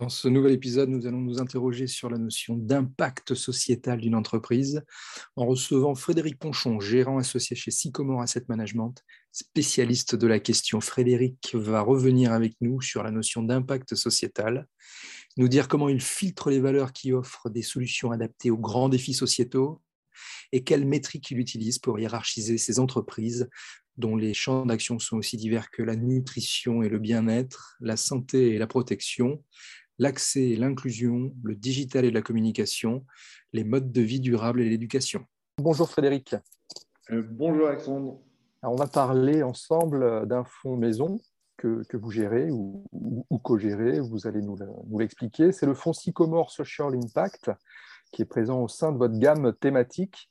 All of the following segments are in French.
Dans ce nouvel épisode, nous allons nous interroger sur la notion d'impact sociétal d'une entreprise en recevant Frédéric Ponchon, gérant associé chez Sycomore Asset Management, spécialiste de la question. Frédéric va revenir avec nous sur la notion d'impact sociétal, nous dire comment il filtre les valeurs qui offrent des solutions adaptées aux grands défis sociétaux et quelles métriques il utilise pour hiérarchiser ses entreprises dont les champs d'action sont aussi divers que la nutrition et le bien-être, la santé et la protection, l'accès et l'inclusion, le digital et la communication, les modes de vie durables et l'éducation. Bonjour Frédéric. Euh, bonjour Alexandre. on va parler ensemble d'un fonds maison que, vous gérez ou, co-gérez, vous allez nous l'expliquer. C'est le fonds Sycomore Social Impact qui est présent au sein de votre gamme thématique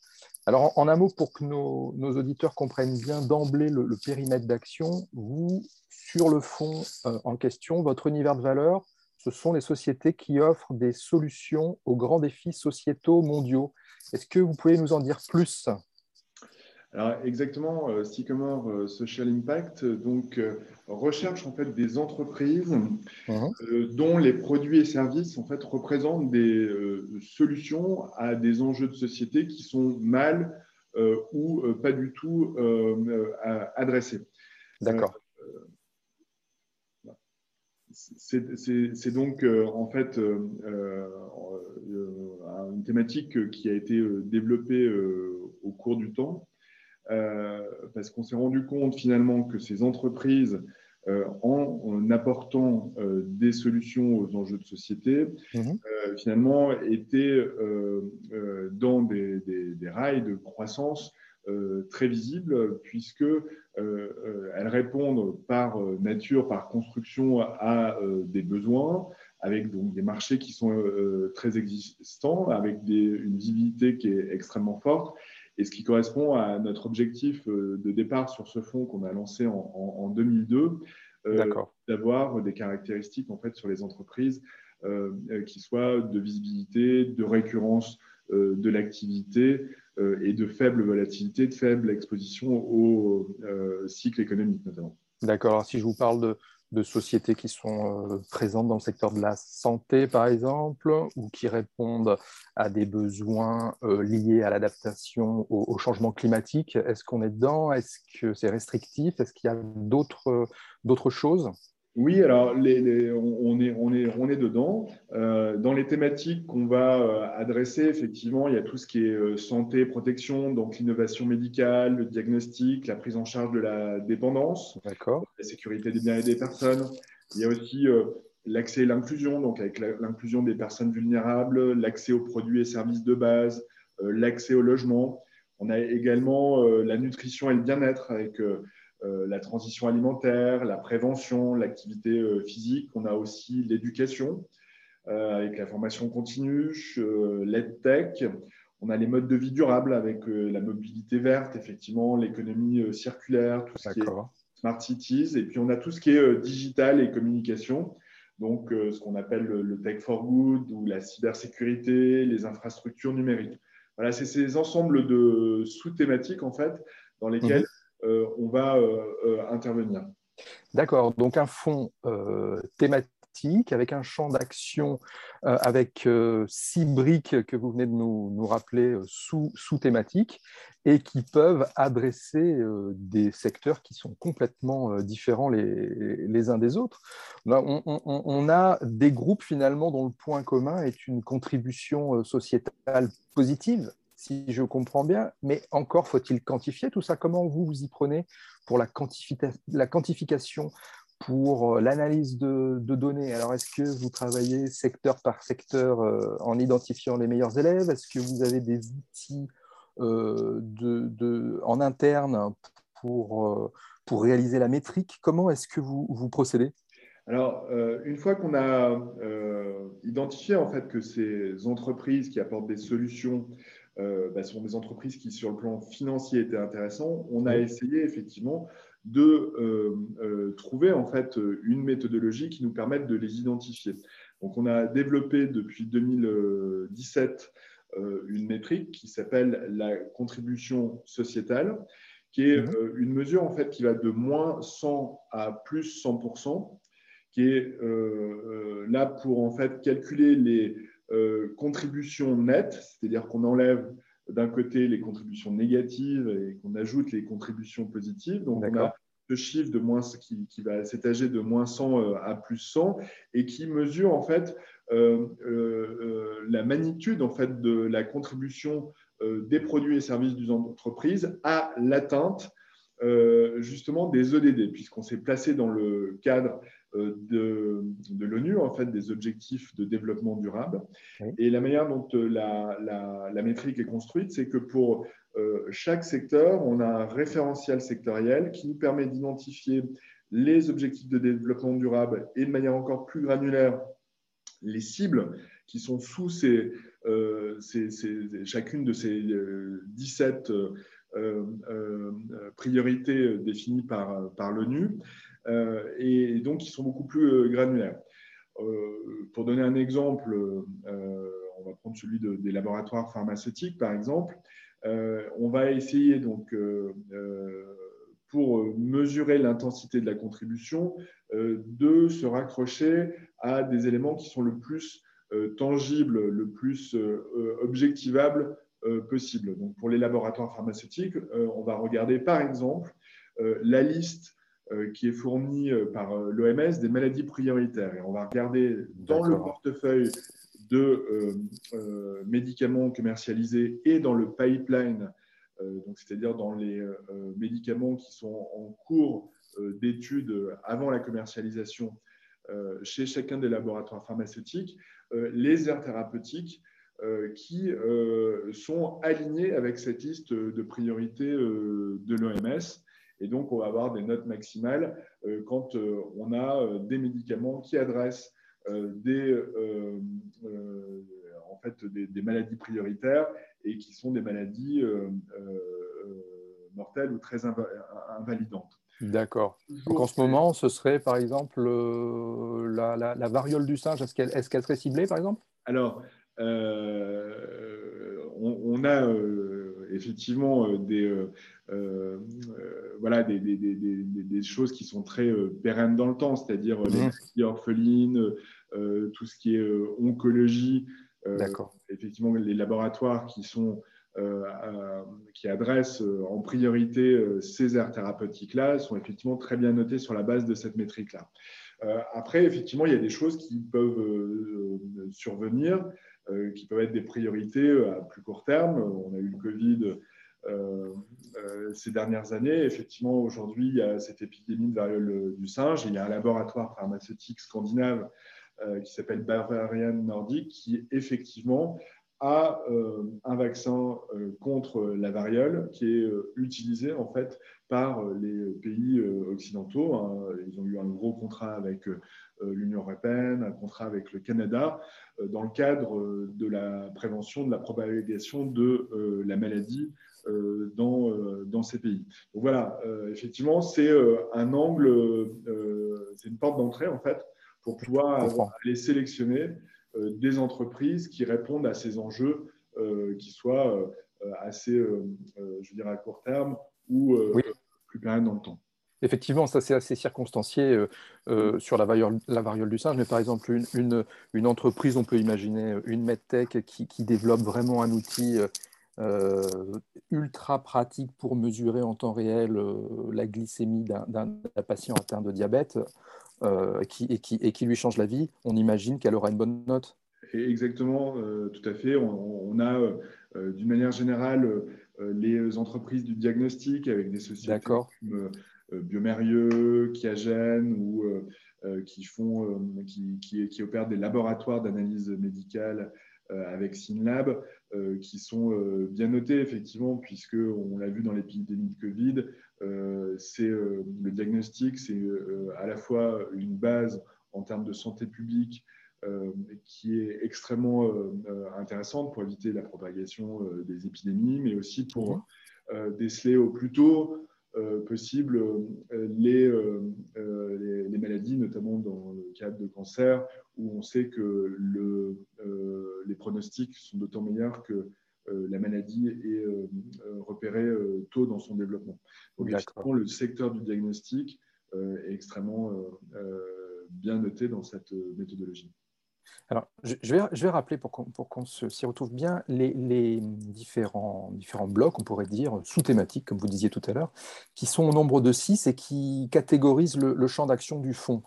alors, en, un mot, pour que nos, auditeurs comprennent bien d'emblée le, périmètre d'action, vous, sur le fond euh, en question, votre univers de valeur, ce sont les sociétés qui offrent des solutions aux grands défis sociétaux mondiaux. Est-ce que vous pouvez nous en dire plus? Alors exactement, euh, Sycomore euh, Social Impact donc recherche en fait des entreprises dont les produits et services en fait représentent des solutions à des enjeux de société qui sont mal ou pas du tout adressés. D'accord. C'est donc en fait une thématique qui a été développée au cours du temps euh, parce qu'on s'est rendu compte finalement que ces entreprises, euh, en, apportant euh, des solutions aux enjeux de société, mhm. finalement étaient dans des, rails de croissance très visibles, puisque elles répondent par nature, par construction à des besoins, avec donc des marchés qui sont très existants, avec une visibilité qui est extrêmement forte, et ce qui correspond à notre objectif euh, de départ sur ce fonds qu'on a lancé en, 2002, euh, d'avoir des caractéristiques en fait sur les entreprises euh, qui soient de visibilité, de récurrence de l'activité et de faible volatilité, de faible exposition au cycle économique notamment. D'accord. Si je vous parle de, sociétés qui sont euh, présentes dans le secteur de la santé, par exemple, ou qui répondent à des besoins euh, liés à l'adaptation au, changement climatique. Est-ce qu'on est dedans? Est-ce que c'est restrictif? Est-ce qu'il y a d'autres choses? Oui, alors les, on, est, on, est, on est dedans. Euh, dans les thématiques qu'on va euh, adresser, effectivement, il y a tout ce qui est euh, santé, protection, donc l'innovation médicale, le diagnostic, la prise en charge de la dépendance, la sécurité des biens et des personnes. Il y a aussi l'accès et l'inclusion, donc avec l'inclusion des personnes vulnérables, l'accès aux produits et services de base, l'accès au logement. On a également la nutrition et le bien-être avec la transition alimentaire, la prévention, l'activité euh, physique. On a aussi l'éducation euh, avec la formation continue, l'EdTech. On a les modes de vie durables avec la mobilité verte, effectivement, l'économie circulaire, tout ce qui est smart cities. Et puis, on a tout ce qui est digital et communication. Donc, ce qu'on appelle le, tech for good ou la cybersécurité, les infrastructures numériques. Voilà, c'est ces ensembles de sous-thématiques, en fait, dans lesquels mhm. Euh, on va euh, euh, intervenir. D'accord, donc un fonds thématique avec un champ d'action avec six briques que vous venez de nous, rappeler sous, sous thématique et qui peuvent adresser des secteurs qui sont complètement différents les, uns des autres. On, on, a des groupes finalement dont le point commun est une contribution sociétale positive si je comprends bien, mais encore faut-il quantifier tout ça. Comment vous vous y prenez pour la, quantification, pour euh, l'analyse de, données? Alors, est-ce que vous travaillez secteur par secteur euh, en identifiant les meilleurs élèves? Est-ce que vous avez des outils euh, en interne pour, réaliser la métrique? Comment est-ce que vous, vous procédez? Alors, une fois qu'on a identifié en fait que ces entreprises qui apportent des solutions euh, bah, sont des entreprises qui, sur le plan financier, étaient intéressantes. On a essayé effectivement de euh, euh, trouver en fait une méthodologie qui nous permette de les identifier. Donc, on a développé depuis 2017 une métrique qui s'appelle la contribution sociétale, qui est une mesure en fait qui va de moins 100 à plus 100 qui est là pour en fait calculer les contributions nettes, c'est-à-dire qu'on enlève d'un côté les contributions négatives et qu'on ajoute les contributions positives. Donc, on a ce chiffre de moins, qui, qui va s'étager de moins 100 à plus 100 et qui mesure en fait euh, euh, la magnitude en fait de la contribution euh, des produits et services d'une entreprise à l'atteinte justement des EDD, puisqu'on s'est placé dans le cadre de, de l'ONU, en fait, des objectifs de développement durable. Et la manière dont la, la, la métrique est construite, c'est que pour chaque secteur, on a un référentiel sectoriel qui nous permet d'identifier les objectifs de développement durable et de manière encore plus granulaire les cibles qui sont sous ces, euh, chacune de ces 17 euh, euh, priorités définies par, par l'ONU, et donc qui sont beaucoup plus granulaires. pour donner un exemple, on va prendre celui des laboratoires pharmaceutiques, par exemple. on va essayer donc pour mesurer l'intensité de la contribution, de se raccrocher à des éléments qui sont le plus euh, tangibles, le plus euh, euh, objectivables possible. Donc, pour les laboratoires pharmaceutiques, on va regarder par exemple la liste qui est fournie par l'OMS des maladies prioritaires. Et on va regarder dans le portefeuille de médicaments commercialisés et dans le pipeline, c'est-à-dire dans les médicaments qui sont en cours d'études avant la commercialisation euh, chez chacun des laboratoires pharmaceutiques euh, les aires thérapeutiques euh, qui sont alignés avec cette liste de priorités de l'OMS. Et donc, on va avoir des notes maximales quand on a des médicaments qui adressent des, en fait, des, maladies prioritaires et qui sont des maladies mortelles ou très invalidantes. D'accord. Donc en ce moment, ce serait par exemple euh, la, variole du singe. Est-ce qu'elle est serait ciblée par exemple? Alors, euh, on, a euh, effectivement des, voilà, des, des, des, choses qui sont très pérennes dans le temps, c'est-à-dire les mmh. orphelines, tout ce qui est oncologie. Effectivement, les laboratoires qui sont euh, qui adressent euh, en priorité euh, ces aires thérapeutiques-là sont effectivement très bien notées sur la base de cette métrique-là. après, effectivement, il y a des choses qui peuvent survenir, qui peuvent être des priorités à plus court terme. On a eu le Covid ces dernières années. Effectivement, aujourd'hui, il y a cette épidémie de variole du singe. il y a un laboratoire pharmaceutique scandinave qui s'appelle Bavarian Nordic qui, effectivement, à euh, un vaccin euh, contre la variole qui est euh, utilisé en fait par les pays occidentaux. Hein. Ils ont eu un gros contrat avec l'Union européenne, un contrat avec le Canada dans le cadre de la prévention de la propagation de la maladie dans, dans ces pays. Donc voilà, effectivement, c'est un angle, c'est une porte d'entrée en fait pour pouvoir aller sélectionner des entreprises qui répondent à ces enjeux, euh, qui soient euh, assez, je dirais, à court terme ou plus pérennes dans le temps. Effectivement, ça c'est assez circonstancié sur la variole, la variole, du singe, mais par exemple une, une, entreprise, on peut imaginer une medtech qui, qui développe vraiment un outil ultra pratique pour mesurer en temps réel la glycémie d'un patient atteint de diabète. Euh, qui, et, qui, et, qui, lui change la vie, on imagine qu'elle aura une bonne note. exactement, euh, tout à fait. On, a euh, d'une manière générale les entreprises du diagnostic avec des sociétés comme Biomérieux, Kiagen ou qui, font, qui, qui, qui, opèrent des laboratoires d'analyse médicale avec SynLab, qui sont bien notés effectivement, puisque on l'a vu dans l'épidémie de Covid, c'est euh, le diagnostic, c'est euh, à la fois une base en termes de santé publique qui est extrêmement intéressante pour éviter la propagation des épidémies, mais aussi pour déceler au plus tôt possible les, les, maladies, notamment dans le cadre de cancer, où on sait que le, les pronostics sont d'autant meilleurs que euh, la maladie est euh, euh, repérée tôt dans son développement. Donc, le secteur du diagnostic est extrêmement bien noté dans cette méthodologie. Alors, je vais, je vais rappeler pour qu'on s'y retrouve bien les, différents, différents blocs, on pourrait dire, sous-thématiques, comme vous disiez tout à l'heure, qui sont au nombre de six et qui catégorisent le, champ d'action du fonds.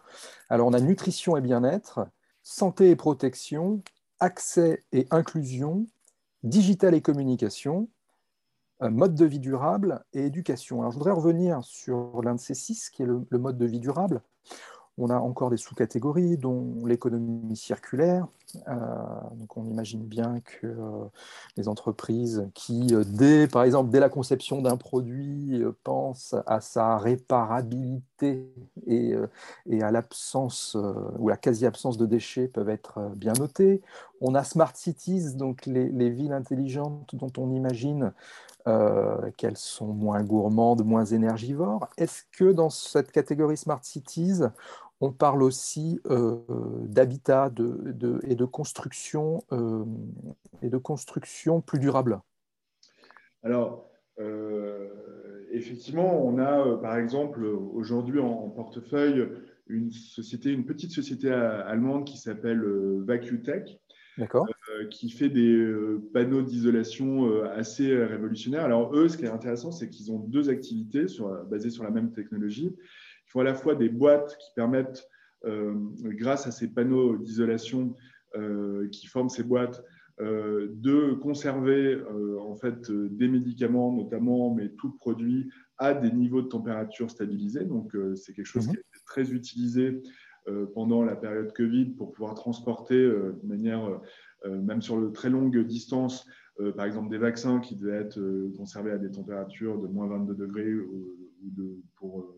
Alors, on a nutrition et bien-être, santé et protection, accès et inclusion, digital et communication, euh, mode de vie durable et éducation. Je voudrais revenir sur l'un de ces six, qui est le mode de vie durable. On a encore des sous-catégories, dont l'économie circulaire. Euh, donc on imagine bien que euh, les entreprises qui, euh, dès, par exemple, dès la conception d'un produit, pensent à sa réparabilité et, à l'absence ou la quasi-absence de déchets peuvent être bien notées. On a smart cities, donc les villes intelligentes dont on imagine qu'elles sont moins gourmandes, moins énergivores. Est-ce que dans cette catégorie Smart Cities, on parle aussi euh, d'habitat et de construction euh, et de construction plus durable. Alors, euh, effectivement, on a par exemple aujourd'hui en, portefeuille une société, une petite société allemande qui s'appelle VacuTech, qui fait des panneaux d'isolation assez révolutionnaires. Alors eux, ce qui est intéressant, c'est qu'ils ont deux activités basées sur la même technologie font à la fois des boîtes qui permettent, euh, grâce à ces panneaux d'isolation euh, qui forment ces boîtes, euh, de conserver en fait des médicaments notamment, mais tout produit à des niveaux de température stabilisés. Donc c'est quelque chose mhm. qui a été très utilisé pendant la période Covid pour pouvoir transporter de manière, même sur de très longue distance, par exemple des vaccins qui devaient être conservés à des températures de moins 22 degrés ou, de, pour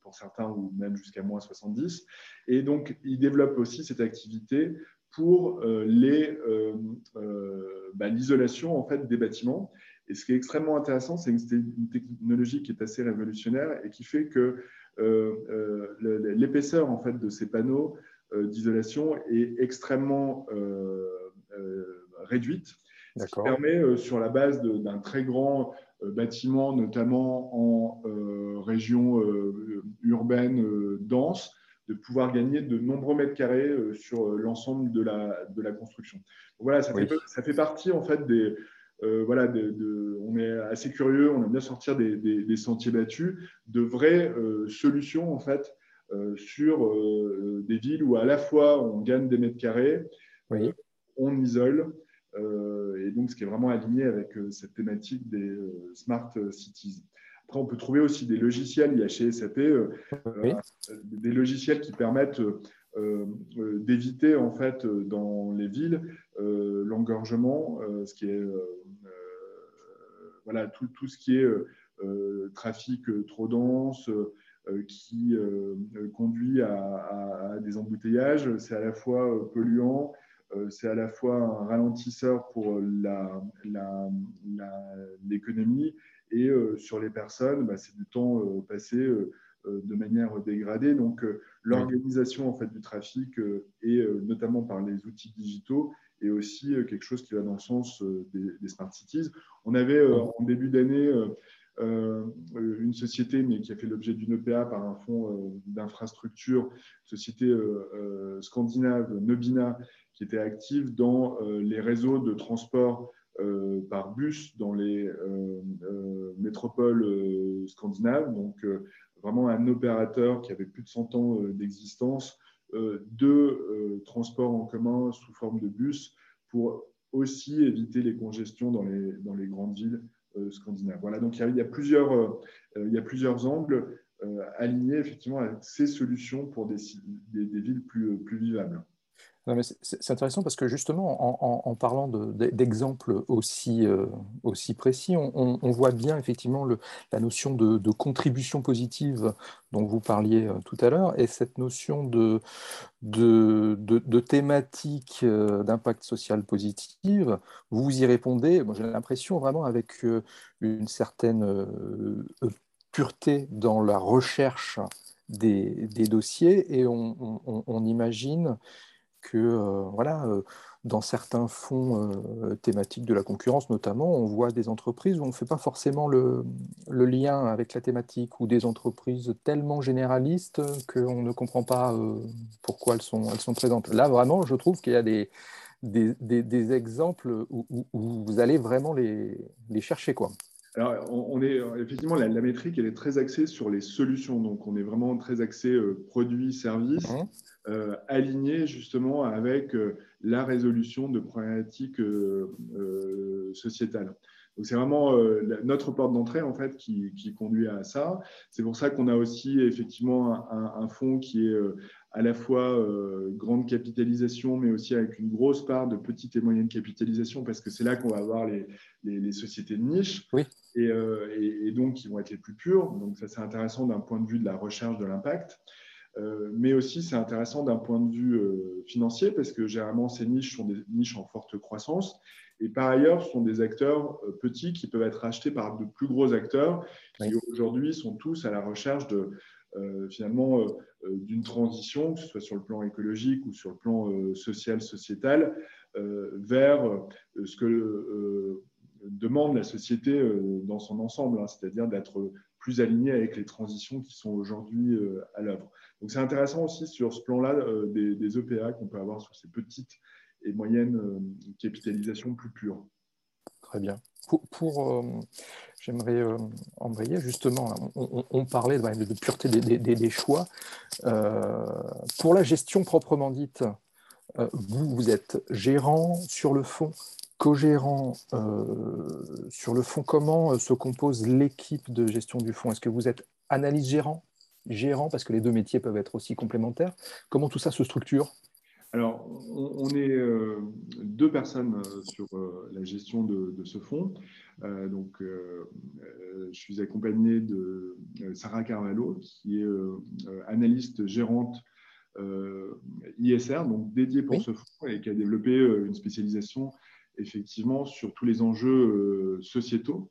pour certains, ou même jusqu'à moins 70. Et donc, ils développent aussi cette activité pour euh, euh, bah, l'isolation en fait, des bâtiments. Et ce qui est extrêmement intéressant, c'est une technologie qui est assez révolutionnaire et qui fait que l'épaisseur en fait, de ces panneaux d'isolation est extrêmement réduite. Ce qui permet, sur la base d'un très grand euh, bâtiments, notamment en euh, région euh, urbaine dense, de pouvoir gagner de nombreux mètres carrés sur l'ensemble de la, de la construction. voilà, ça, fait, ça fait partie en fait des, voilà, de, on est assez curieux, on aime bien sortir des, des, sentiers battus, de vraies solutions en fait sur des villes où à la fois on gagne des mètres carrés, on isole, euh, et donc ce qui est vraiment aligné avec euh, cette thématique des euh, smart cities. Après, on peut trouver aussi des logiciels, il y a chez SAP des logiciels qui permettent d'éviter en fait dans les villes l'engorgement, ce qui est voilà tout, tout, ce qui est trafic trop dense, qui conduit à, à, des embouteillages. C'est à la fois polluant, euh, c'est à la fois un ralentisseur pour l'économie et euh, sur les personnes, bah, c'est du temps euh, passé de manière dégradée. Donc, l'organisation en fait, du trafic, et notamment par les outils digitaux, est aussi quelque chose qui va dans le sens des, smart cities. On avait en début d'année une société, mais qui a fait l'objet d'une EPA par un fonds d'infrastructure, société scandinave, Nobina, qui était active dans euh, les réseaux de transport euh, par bus dans les euh, métropoles scandinaves. Donc, vraiment un opérateur qui avait plus de 100 ans d'existence de transport en commun sous forme de bus pour aussi éviter les congestions dans les, dans les grandes villes scandinaves. Voilà, donc il y a, y a plusieurs angles alignés effectivement avec ces solutions pour des, villes plus vivables. C'est intéressant parce que justement, en, parlant d'exemples aussi, euh, précis, on, voit bien effectivement la notion de, contribution positive dont vous parliez euh, tout à l'heure et cette notion de, thématique euh, d'impact social positive. Vous y répondez, j'ai l'impression vraiment avec une certaine pureté dans la recherche des, dossiers et on imagine que euh, voilà, euh, dans certains fonds euh, thématiques de la concurrence, notamment, on voit des entreprises où on ne fait pas forcément le, lien avec la thématique ou des entreprises tellement généralistes qu'on ne comprend pas pourquoi elles sont, présentes. Là, vraiment, je trouve qu'il y a des, exemples où, vous allez vraiment les, les chercher. Quoi. Alors, on est effectivement la, métrique, elle est très axée sur les solutions. Donc, on est vraiment très axé euh, produits, services, mmh. euh, alignés justement avec euh, la résolution de problématiques sociétales. Donc, c'est vraiment notre porte d'entrée en fait qui, conduit à ça. C'est pour ça qu'on a aussi effectivement un, un fonds qui est à la fois euh, grande capitalisation, mais aussi avec une grosse part de petite et moyenne capitalisation, parce que c'est là qu'on va avoir les, les, sociétés de niche, oui. Euh, et, et, donc qui vont être les plus pures. Donc ça, c'est intéressant d'un point de vue de la recherche de l'impact. Euh, mais aussi, c'est intéressant d'un point de vue financier, parce que généralement, ces niches sont des niches en forte croissance. Et par ailleurs, ce sont des acteurs petits qui peuvent être achetés par de plus gros acteurs qui aujourd'hui sont tous à la recherche de, euh, finalement euh, euh, d'une transition, que ce soit sur le plan écologique ou sur le plan social, sociétal, vers ce que demande la société dans son ensemble, hein, c'est-à-dire d'être plus aligné avec les transitions qui sont aujourd'hui à l'œuvre. Donc c'est intéressant aussi sur ce plan-là des, des, EPA qu'on peut avoir sur ces petites et moyennes capitalisations plus pures. Très bien. Pour, euh, j'aimerais euh, embrayer justement, on, parlait de, pureté des, choix. Euh, pour la gestion proprement dite, vous, vous êtes gérant sur le fond, co-gérant sur le fond. Comment se compose l'équipe de gestion du fonds Est-ce que vous êtes analyse gérant, gérant, parce que les deux métiers peuvent être aussi complémentaires? Comment tout ça se structure? Alors, on, est euh, deux personnes euh, sur euh, la gestion de, ce fonds. donc, je suis accompagné de Sarah Carvalho, qui est analyste gérante ISR, donc dédiée pour ce fonds et qui a développé une spécialisation effectivement sur tous les enjeux sociétaux.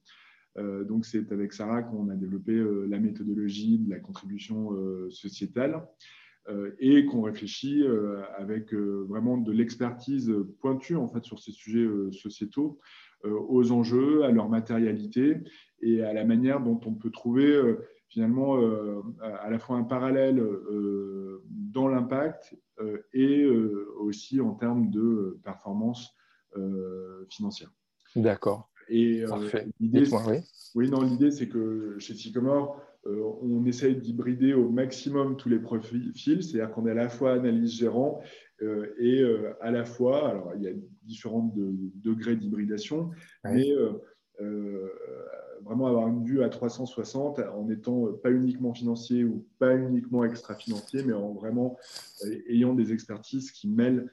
donc, c'est avec Sarah qu'on a développé la méthodologie de la contribution sociétale. Euh, et qu'on réfléchit euh, avec euh, vraiment de l'expertise pointue en fait, sur ces sujets sociétaux, aux enjeux, à leur matérialité et à la manière dont on peut trouver finalement à la fois un parallèle dans l'impact et aussi en termes de performance financière. D'accord. Et l'idée, oui. oui, non, l'idée c'est que chez Sycomore, euh, on essaye d'hybrider au maximum tous les profils, c'est-à-dire qu'on est à la fois analyse gérant euh, et euh, à la fois, alors il y a différents degrés d'hybridation, mais vraiment avoir une vue à 360 en n'étant pas uniquement financier ou pas uniquement extra-financier, mais en vraiment ayant des expertises qui mêlent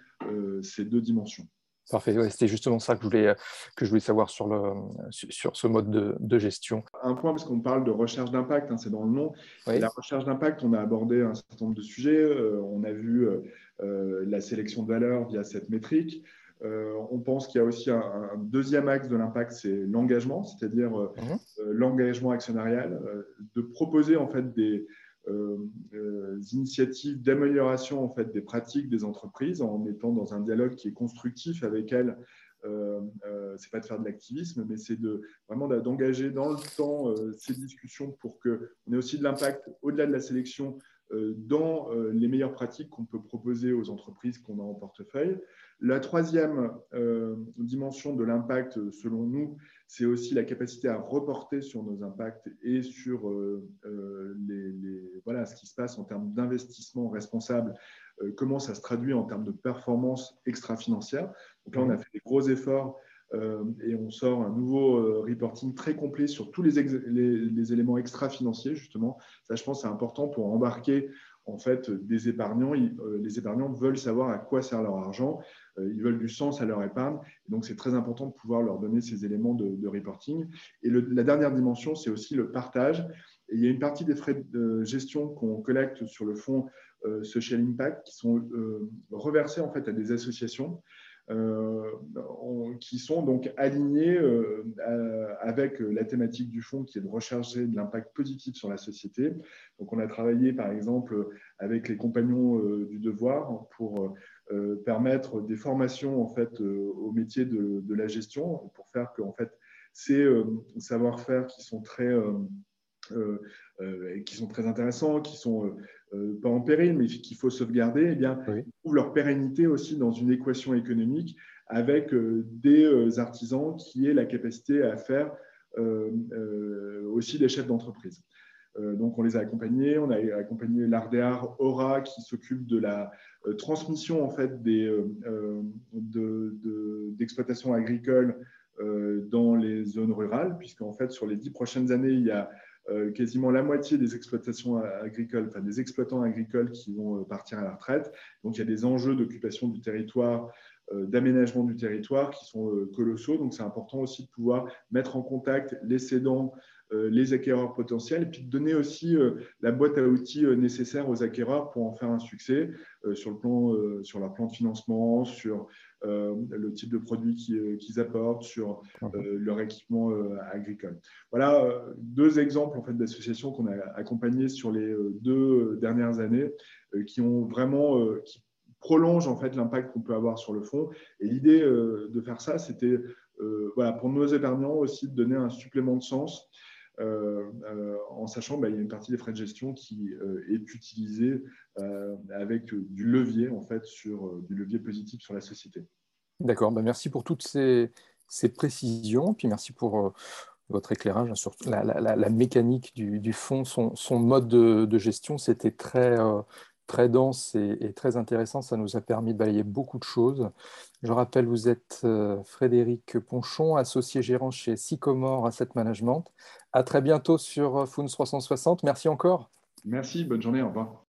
ces deux dimensions. Parfait, c'était justement ça que je voulais, que je voulais savoir sur, le, sur ce mode de, gestion. Un point, parce qu'on parle de recherche d'impact, hein, c'est dans le nom. La recherche d'impact, on a abordé un certain nombre de sujets. Euh, on a vu euh, euh, la sélection de valeur via cette métrique. on pense qu'il y a aussi un, deuxième axe de l'impact, c'est l'engagement, c'est-à-dire mmh l'engagement actionnarial, de proposer en fait des, euh, euh, initiatives d'amélioration en fait des pratiques des entreprises en étant dans un dialogue qui est constructif avec elles. Euh, euh c'est pas de faire de l'activisme, mais c'est de vraiment d'engager dans le temps ces discussions pour que on ait aussi de l'impact au-delà de la sélection dans les meilleures pratiques qu'on peut proposer aux entreprises qu'on a en portefeuille. La troisième dimension de l'impact, selon nous, c'est aussi la capacité à reporter sur nos impacts et sur euh, euh, les, voilà, ce qui se passe en termes d'investissement responsable, euh, comment ça se traduit en termes de performance extra-financière. Donc là, on a fait des gros efforts et on sort un nouveau reporting très complet sur tous les, les éléments extra-financiers, justement. Ça, je pense, c'est important pour embarquer en fait des épargnants. Euh, les épargnants veulent savoir à quoi sert leur argent, euh, ils veulent du sens à leur épargne. donc, c'est très important de pouvoir leur donner ces éléments de, reporting. Et la dernière dimension, c'est aussi le partage. il y a une partie des frais de gestion qu'on collecte sur le fonds euh, Social Impact qui sont reversés en fait à des associations. Euh, qui sont donc alignés euh, avec la thématique du fonds qui est de rechercher de l'impact positif sur la société. Donc on a travaillé par exemple avec les compagnons euh, du devoir pour permettre des formations en fait au métier de, la gestion pour faire que en fait ces savoir-faire qui sont très euh, euh, qui sont très intéressants, qui sont euh, pas en péril, mais qu'il faut sauvegarder, eh bien, trouvent leur pérennité aussi dans une équation économique avec des artisans qui aient la capacité à faire aussi des chefs d'entreprise. donc, on les a accompagnés. On a accompagné l'Ardéar Aura qui s'occupe de la transmission en fait des d'exploitation de, agricole dans les zones rurales, puisqu'en fait, sur les dix prochaines années, il y a euh, quasiment la moitié des exploitations agricoles, enfin des exploitants agricoles qui vont euh, partir à la retraite. Donc il y a des enjeux d'occupation du territoire, euh, d'aménagement du territoire qui sont colossaux. Donc c'est important aussi de pouvoir mettre en contact les cédants, les acquéreurs potentiels, et puis de donner aussi la boîte à outils nécessaire aux acquéreurs pour en faire un succès sur, le plan, sur leur plan de financement, sur euh, le type de produits euh, qu'ils apportent, sur euh, leur équipement agricole. Voilà deux exemples en fait, d'associations qu'on a accompagnées sur les deux dernières années qui ont vraiment qui prolongent en fait l'impact qu'on peut avoir sur le fond. Et l'idée de faire ça, c'était voilà, pour nos épargnants aussi de donner un supplément de sens en sachant qu'il bah, y a une partie des frais de gestion qui est utilisée avec du levier en fait sur du levier positif sur la société. D'accord, bah, merci pour toutes ces, précisions, puis merci pour euh, votre éclairage sur la, mécanique du, fonds, son, mode de, gestion. C'était très, euh, très dense et, très intéressant. Ça nous a permis de balayer beaucoup de choses. Je rappelle, vous êtes euh, Frédéric Ponchon, associé gérant chez Sycomore Asset Management. À très bientôt sur Foons 360. Merci encore. Merci, bonne journée, au revoir.